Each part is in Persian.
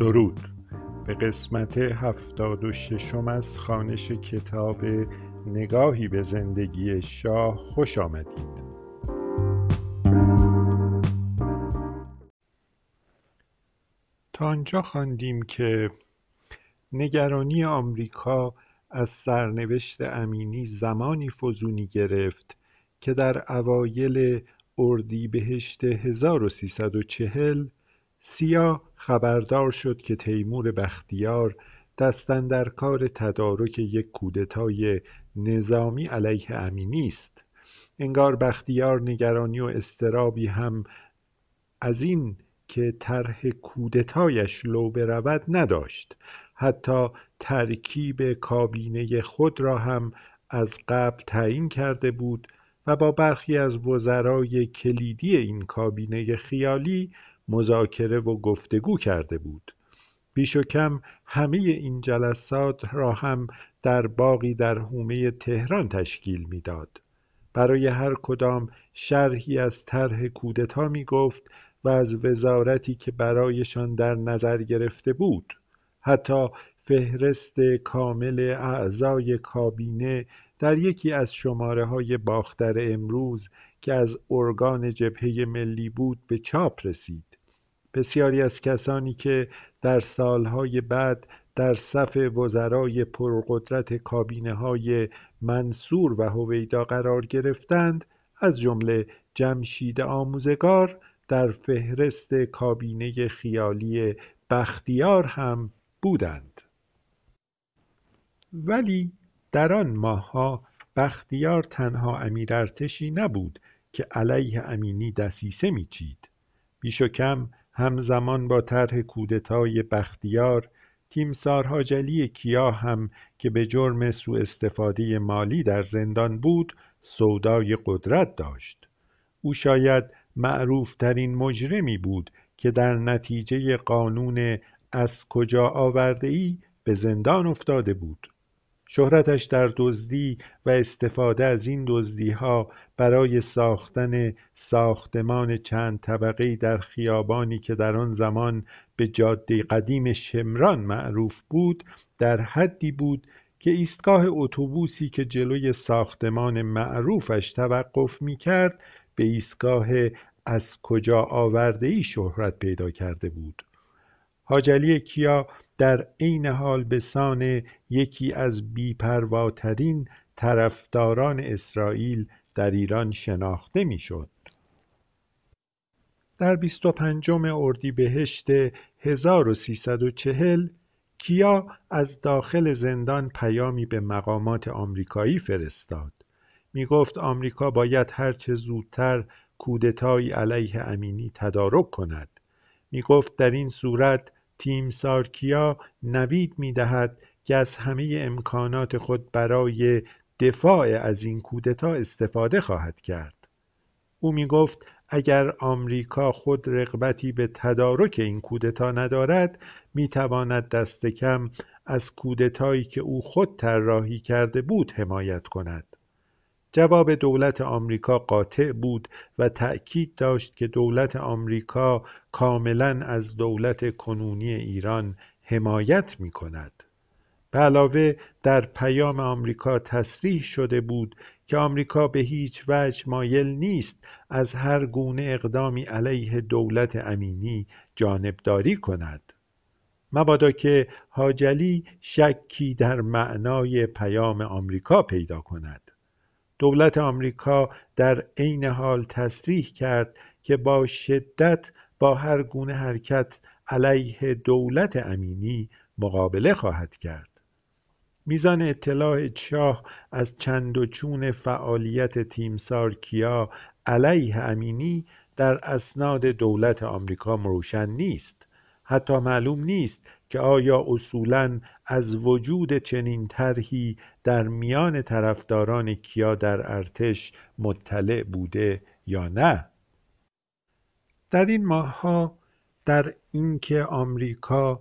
درود. به قسمت هفتاد و ششم از خانش کتاب نگاهی به زندگی شاه خوش آمدید. تا آنجا خواندیم که نگرانی آمریکا از سرنوشت امینی زمانی فزونی گرفت که در اوایل اردیبهشت 1340 سیا خبردار شد که تیمور بختیار در کار تدارک یک کودتای نظامی علیه امینی است. انگار بختیار نگرانی و اضطرابی هم از این که طرح کودتایش لو برود نداشت. حتی ترکیب کابینه خود را هم از قبل تعیین کرده بود و با برخی از وزرای کلیدی این کابینه خیالی مذاکره و گفتگو کرده بود. بیش و کم همه این جلسات را هم در باقی در حومه تهران تشکیل می‌داد. برای هر کدام شرحی از طرح کودتا می گفت و از وزارتی که برایشان در نظر گرفته بود. حتی فهرست کامل اعضای کابینه در یکی از شماره های باختر امروز که از ارگان جبهه ملی بود به چاپ رسید. بسیاری از کسانی که در سالهای بعد در صف وزرای پرقدرت کابینه های منصور و هویدا قرار گرفتند از جمله جمشید آموزگار در فهرست کابینه خیالی بختیار هم بودند. ولی در آن ماهها بختیار تنها امیر ارتشی نبود که علیه امینی دسیسه میچید. بیش و کم همزمان با طرح کودتای بختیار تیمسار حاجلی کیا هم که به جرم سوء استفاده مالی در زندان بود سودای قدرت داشت. او شاید معروفترین مجرمی بود که در نتیجه قانون از کجا آورده ای به زندان افتاده بود. شهرتش در دزدی و استفاده از این دزدیها برای ساختن ساختمان چند طبقهای در خیابانی که در آن زمان به جاده قدیم شمران معروف بود در حدی بود که ایستگاه اتوبوسی که جلوی ساختمان معروفش توقف می‌کرد به ایستگاه از کجا آورده ای شهرت پیدا کرده بود. حاجلی کیا در عین حال به سان یکی از بیپرواترین طرفداران اسرائیل در ایران شناخته می‌شد. در بیست و پنجم اردیبهشت 1340 کیا از داخل زندان پیامی به مقامات آمریکایی فرستاد. می گفت آمریکا باید هرچه زودتر کودتایی علیه امینی تدارک کند. می گفت در این صورت تیمسارکیا نوید می‌دهد که از همه امکانات خود برای دفاع از این کودتا استفاده خواهد کرد. او می گفت اگر آمریکا خود رغبتی به تدارک این کودتا ندارد می تواند دست کم از کودتایی که او خود طراحی کرده بود حمایت کند. جواب دولت آمریکا قاطع بود و تأکید داشت که دولت آمریکا کاملا از دولت کنونی ایران حمایت می کند به علاوه در پیام آمریکا تصریح شده بود که آمریکا به هیچ وجه مایل نیست از هر گونه اقدامی علیه دولت امینی جانبداری کند. مبادا که حاجلی شکی در معنای پیام آمریکا پیدا کند. دولت آمریکا در عین حال تصریح کرد که با شدت با هر گونه حرکت علیه دولت امینی مقابله خواهد کرد. میزان اطلاع شاه از چند و چون فعالیت تیمسار کیا علیه امینی در اسناد دولت آمریکا روشن نیست. حتی معلوم نیست که آیا اصولا از وجود چنین طرحی در میان طرفداران کیا در ارتش مطلع بوده یا نه. در این ماهها در اینکه آمریکا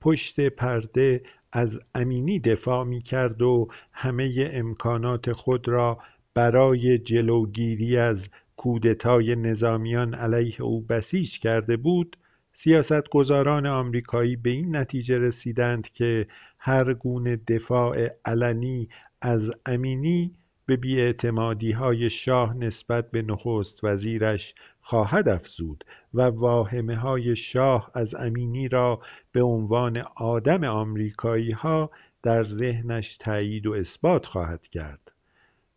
پشت پرده از امینی دفاع می کرد و همه امکانات خود را برای جلوگیری از کودتای نظامیان علیه او بسیج کرده بود سیاستگزاران آمریکایی به این نتیجه رسیدند که هر گونه دفاع علنی از امینی به بیاعتمادیهای شاه نسبت به نخست وزیرش خواهد افزود و واهمه های شاه از امینی را به عنوان آدم آمریکایی ها در ذهنش تایید و اثبات خواهد کرد.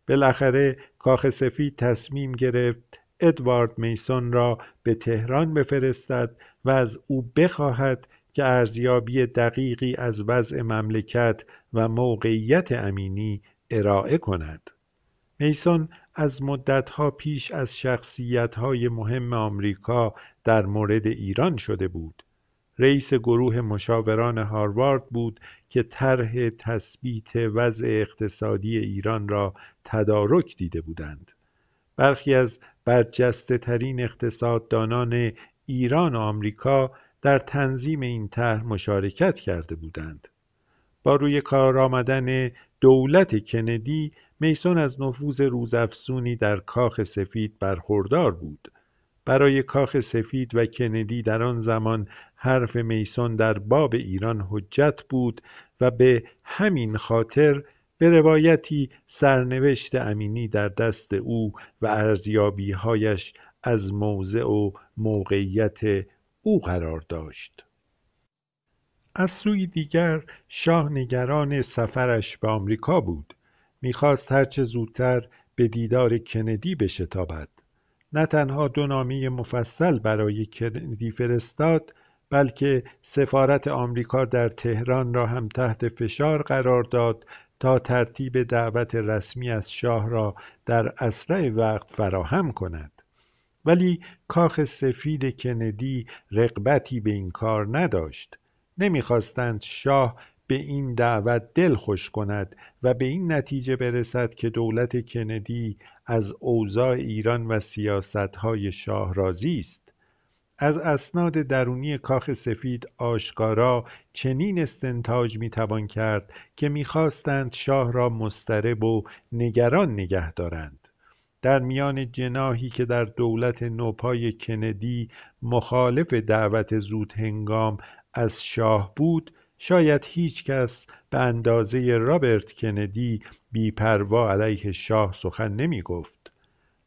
بالاخره کاخ سفید تصمیم گرفت ادوارد میسون را به تهران بفرستد و از او بخواهد که ارزیابی دقیقی از وضع مملکت و موقعیت امینی ارائه کند. میسون از مدتها پیش از شخصیتهای مهم آمریکا در مورد ایران شده بود. رئیس گروه مشاوران هاروارد بود که طرح تثبیت وضع اقتصادی ایران را تدارک دیده بودند. برخی از برجسته ترین اقتصاددانان ایران و آمریکا در تنظیم این طرح مشارکت کرده بودند. با روی کار آمدن دولت کندی میسون از نفوذ روزافزونی در کاخ سفید برخوردار بود. برای کاخ سفید و کندی در آن زمان حرف میسون در باب ایران حجت بود و به همین خاطر به روایتی سرنوشت امینی در دست او و ارزیابیهایش از موضع و موقعیت او قرار داشت. از سوی دیگر شاه نگران سفرش به آمریکا بود. می‌خواست هرچه زودتر به دیدار کندی بشتابد. نه تنها دو نامه مفصل برای کندی فرستاد بلکه سفارت آمریکا در تهران را هم تحت فشار قرار داد تا ترتیب دعوت رسمی از شاه را در اسرع وقت فراهم کند. ولی کاخ سفید کندی رغبتی به این کار نداشت. نمی‌خواستند شاه به این دعوت دل خوش کند و به این نتیجه برسد که دولت کندی از اوضاع ایران و سیاستهای شاه راضی است. از اسناد درونی کاخ سفید آشکارا چنین استنتاج می‌توان کرد که می‌خواستند شاه را مضطرب و نگران نگه دارند. در میان جناحی که در دولت نوپای کندی مخالف دعوت زود هنگام از شاه بود شاید هیچ کس به اندازه رابرت کندی بیپروا علیه شاه سخن نمی گفت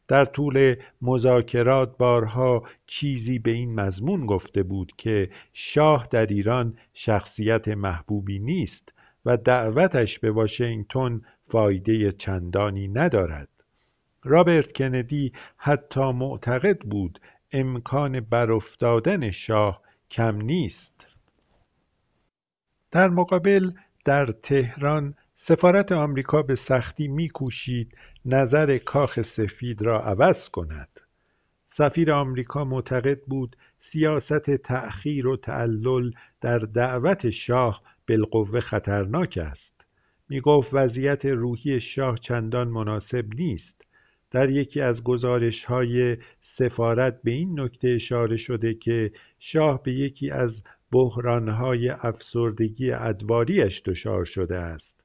در طول مذاکرات بارها چیزی به این مضمون گفته بود که شاه در ایران شخصیت محبوبی نیست و دعوتش به واشنگتن فایده چندانی ندارد. رابرت کندی حتی معتقد بود امکان برافتادن شاه کم نیست. در مقابل در تهران سفارت آمریکا به سختی میکوشید نظر کاخ سفید را عوض کند. سفیر آمریکا معتقد بود سیاست تأخیر و تعلل در دعوت شاه بالقوه خطرناک است. می گفت وضعیت روحی شاه چندان مناسب نیست. در یکی از گزارش های سفارت به این نکته اشاره شده که شاه به یکی از بحرانهای افسردگی ادواریش دچار شده است.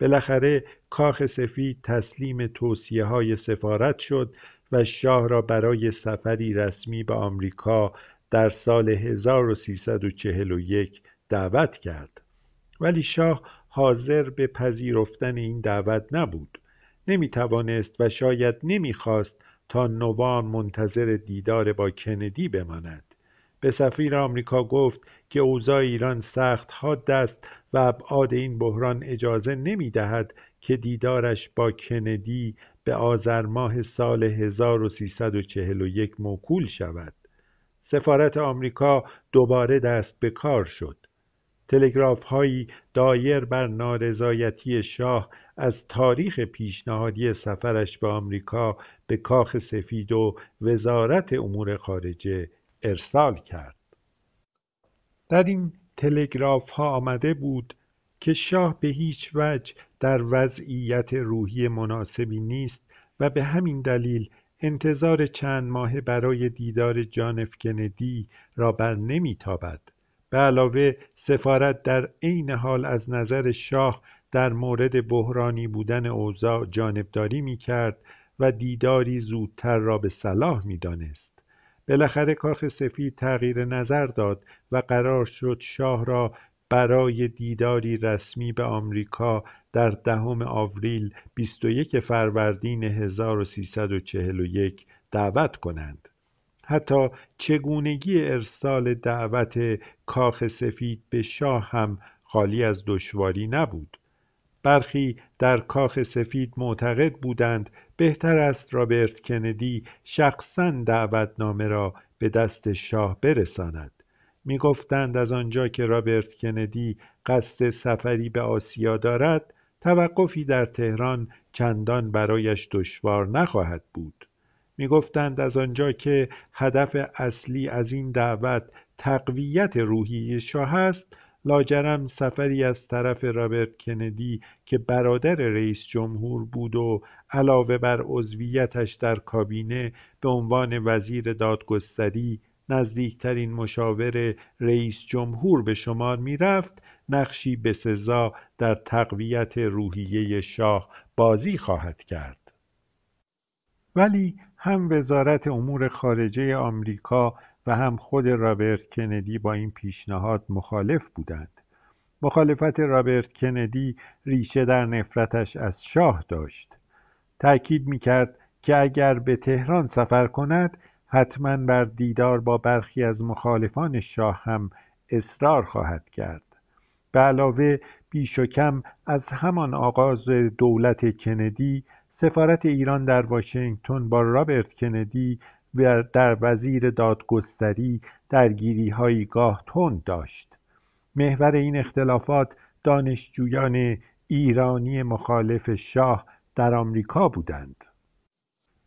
بالاخره کاخ سفید تسلیم توصیه های سفارت شد و شاه را برای سفری رسمی به آمریکا در سال 1341 دعوت کرد. ولی شاه حاضر به پذیرفتن این دعوت نبود. نمی توانست و شاید نمی‌خواست تا نوامبر منتظر دیدار با کندی بماند. به سفیر آمریکا گفت که اوضاع ایران سخت حاد است و ابعاد این بحران اجازه نمی دهد که دیدارش با کندی به آذر ماه سال 1341 موکول شود. سفارت آمریکا دوباره دست به کار شد. تلگراف هایی دایر بر نارضایتی شاه از تاریخ پیشنهادی سفرش به آمریکا به کاخ سفید و وزارت امور خارجه ارسال کرد. در این تلگراف ها آمده بود که شاه به هیچ وجه در وضعیت روحی مناسبی نیست و به همین دلیل انتظار چند ماه برای دیدار جان اف کندی را بر نمیتابد به علاوه سفارت در عین حال از نظر شاه در مورد بحرانی بودن اوضاع جانبداری می‌کرد و دیداری زودتر را به صلاح می‌دانست بالاخره کاخ سفید تغییر نظر داد و قرار شد شاه را برای دیداری رسمی به آمریکا در دهم آوریل 21 فروردین 1341 دعوت کنند. حتی چگونگی ارسال دعوت کاخ سفید به شاه هم خالی از دشواری نبود. برخی در کاخ سفید معتقد بودند بهتر است رابرت کندی شخصا دعوتنامه را به دست شاه برساند. می‌گفتند از آنجا که رابرت کندی قصد سفری به آسیا دارد توقفی در تهران چندان برایش دشوار نخواهد بود. می‌گفتند از آنجا که هدف اصلی از این دعوت تقویت روحی شاه است لاجرم سفری از طرف رابرت کندی که برادر رئیس جمهور بود و علاوه بر عضویتش در کابینه به عنوان وزیر دادگستری نزدیکترین مشاور رئیس جمهور به شمار می‌رفت نقشی بسزا در تقویت روحیه شاه بازی خواهد کرد. ولی هم وزارت امور خارجه آمریکا و هم خود رابرت کندی با این پیشنهاد مخالف بودند. مخالفت رابرت کندی ریشه در نفرتش از شاه داشت. تأکید می‌کرد که اگر به تهران سفر کند حتما بر دیدار با برخی از مخالفان شاه هم اصرار خواهد کرد. به علاوه بیش و کم از همان آغاز دولت کندی سفارت ایران در واشنگتن با رابرت کندی در وزیر دادگستری درگیریهایی گاه تند داشت. محور این اختلافات دانشجویان ایرانی مخالف شاه در آمریکا بودند.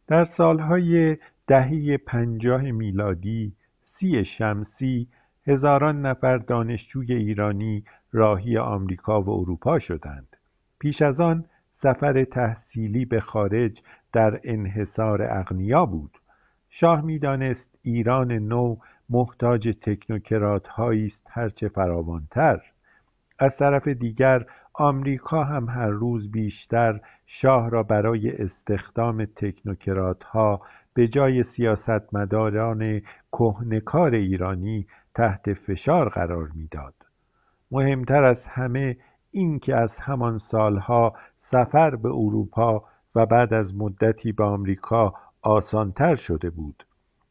در سالهای دهه پنجاه میلادی سی شمسی هزاران نفر دانشجوی ایرانی راهی آمریکا و اروپا شدند. پیش از آن سفر تحصیلی به خارج در انحصار اغنیا بود. شاه می‌دانست ایران نو محتاج تکنوکراتهایی است هرچه فراوانتر. از طرف دیگر آمریکا هم هر روز بیشتر شاه را برای استخدام تکنوکراتها به جای سیاستمداران کهنکار ایرانی تحت فشار قرار می‌داد. مهمتر از همه این که از همان سالها سفر به اروپا و بعد از مدتی به آمریکا آسانتر شده بود.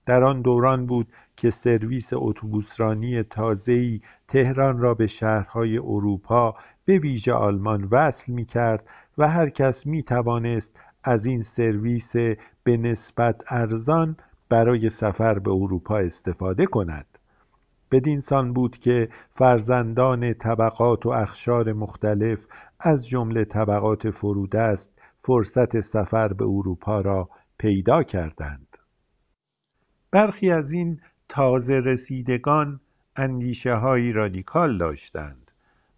در آن دوران بود که سرویس اتوبوسرانی تازه‌ای تهران را به شهرهای اروپا به ویژه آلمان وصل می کرد و هر کس می توانست از این سرویس به نسبت ارزان برای سفر به اروپا استفاده کند. بدینسان بود که فرزندان طبقات و اخشار مختلف از جمله طبقات فرودست فرصت سفر به اروپا را پیدا کردند. برخی از این تازه رسیدگان هایی رادیکال داشتند.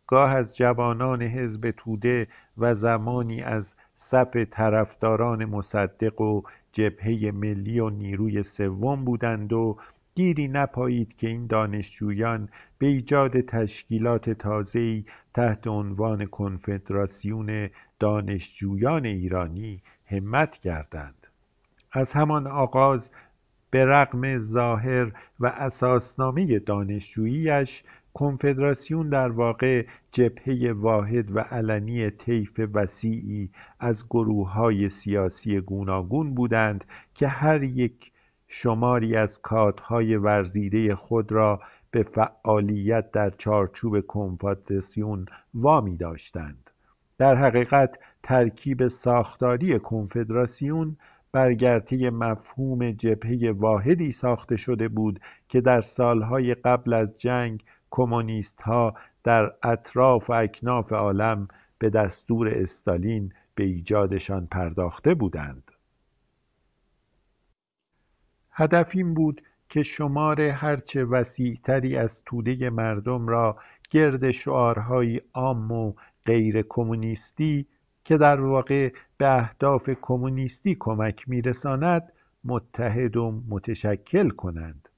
گاه از جوانان حزب توده و زمانی از صف طرفداران مصدق و جبهه ملی و نیروی سوم بودند و گیری نپایید که این دانشجویان به ایجاد تشکیلات تازه‌ای تحت عنوان کنفدراسیون دانشجویان ایرانی همت کردند. از همان آغاز به رغم ظاهر و اساسنامه دانشجوییش کنفدراسیون در واقع جبهه واحد و علنی طیف وسیعی از گروههای سیاسی گوناگون بودند که هر یک شماری از کادهای ورزیده خود را به فعالیت در چارچوب کنفدراسیون وامی داشتند. در حقیقت ترکیب ساختاری کنفدراسیون برگرته مفهوم جبهه واحدی ساخته شده بود که در سالهای قبل از جنگ کمونیستها در اطراف و اکناف عالم به دستور استالین به ایجادشان پرداخته بودند. هدف این بود که شمار هرچه وسیعتری از توده مردم را گرد شعارهای عام و غیر کمونیستی که در واقع به اهداف کمونیستی کمک میرساند متحد و متشکل کنند.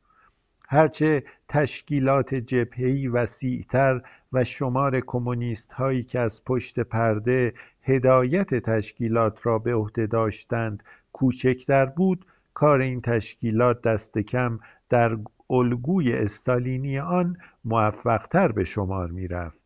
هرچه تشکیلات جبهه‌ای وسیعتر و شمار کمونیست هایی که از پشت پرده هدایت تشکیلات را به عهده داشتند کوچکتر بود کار این تشکیلات دست کم در الگوی استالینی آن موفقتر به شمار می‌رفت.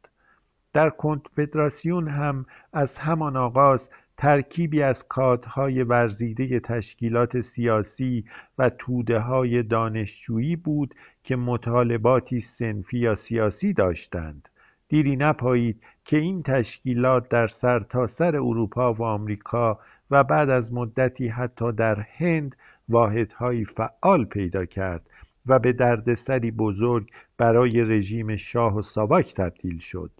در کنفدراسیون هم از همان آغاز ترکیبی از کادهای ورزیده تشکیلات سیاسی و های دانشجویی بود که مطالباتی صنفی یا سیاسی داشتند. دیری نپایید که این تشکیلات در سرتاسر سر اروپا و آمریکا و بعد از مدتی حتی در هند واحدهایی فعال پیدا کرد و به دردسری بزرگ برای رژیم شاه و ساواک تبدیل شد.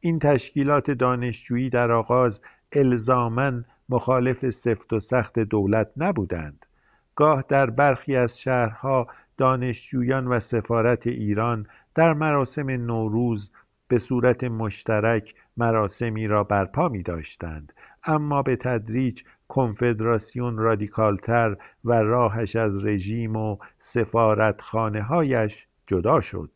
این تشکیلات دانشجویی در آغاز الزاما مخالف سفت و سخت دولت نبودند. گاه در برخی از شهرها دانشجویان و سفارت ایران در مراسم نوروز به صورت مشترک مراسمی را برپا می داشتند اما به تدریج کنفدراسیون رادیکالتر و راهش از رژیم و هایش جدا شد.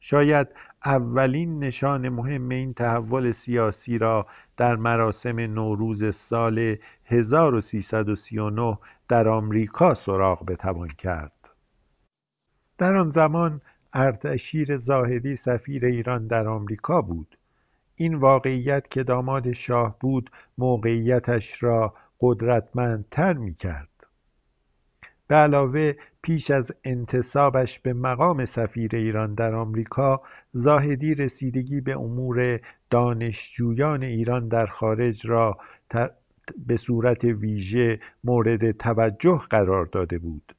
شاید اولین نشان مهم این تحول سیاسی را در مراسم نوروز سال 1339 در آمریکا سراغ بتوان کرد. در آن زمان اردشیر زاهدی سفیر ایران در آمریکا بود. این واقعیت که داماد شاه بود موقعیتش را قدرتمندتر می‌کرد. به علاوه پیش از انتصابش به مقام سفیر ایران در آمریکا زاهدی رسیدگی به امور دانشجویان ایران در خارج را به صورت ویژه مورد توجه قرار داده بود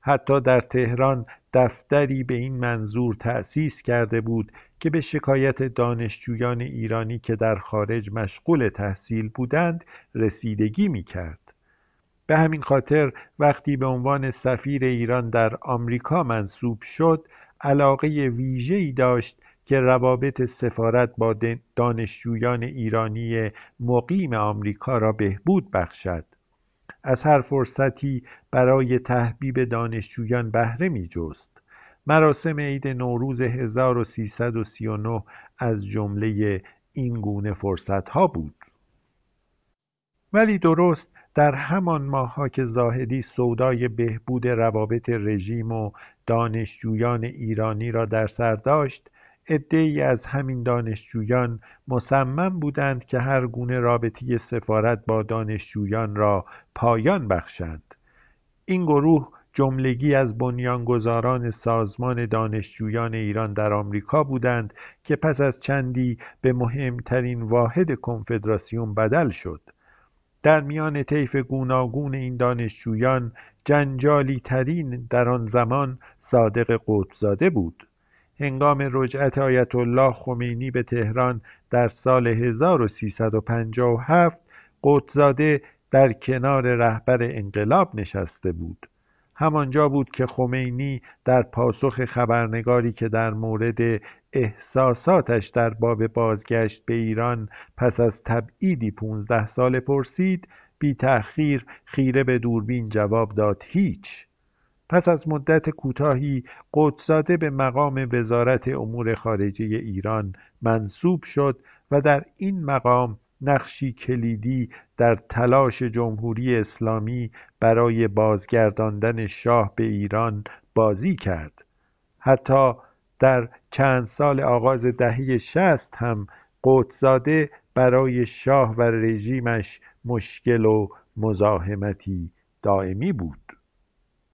حتی در تهران دفتری به این منظور تأسیس کرده بود که به شکایت دانشجویان ایرانی که در خارج مشغول تحصیل بودند رسیدگی می کرد. به همین خاطر وقتی به عنوان سفیر ایران در آمریکا منصوب شد علاقه ویژه‌ای داشت که روابط سفارت با دانشجویان ایرانی مقیم آمریکا را بهبود بخشد. از هر فرصتی برای تحبیب دانشجویان بهره میجست. مراسم عید نوروز 1339 از جمله این گونه فرصتها بود. ولی درست در همان ماهها که زاهدی سودای بهبود روابط رژیم و دانشجویان ایرانی را در سر داشت عدهای از همین دانشجویان مصمم بودند که هر گونه رابطه سفارت با دانشجویان را پایان بخشند. این گروه جملگی از بنیانگذاران سازمان دانشجویان ایران در آمریکا بودند که پس از چندی به مهمترین واحد کنفدراسیون بدل شد. در میان طیف گوناگون این دانشجویان جنجالی ترین در آن زمان صادق قطبزاده بود. هنگام رجعت آیت الله خمینی به تهران در سال 1357 قطزاده در کنار رهبر انقلاب نشسته بود. همانجا بود که خمینی در پاسخ خبرنگاری که در مورد احساساتش در باب بازگشت به ایران پس از تبعیدی پونزده ساله پرسید بی تأخیر خیره به دوربین جواب داد هیچ. پس از مدت کوتاهی قطزاده به مقام وزارت امور خارجه ایران منصوب شد و در این مقام نقشی کلیدی در تلاش جمهوری اسلامی برای بازگرداندن شاه به ایران بازی کرد. حتی در چند سال آغاز دهه شست هم قطزاده برای شاه و رژیمش مشکل و مزاحمتی دائمی بود.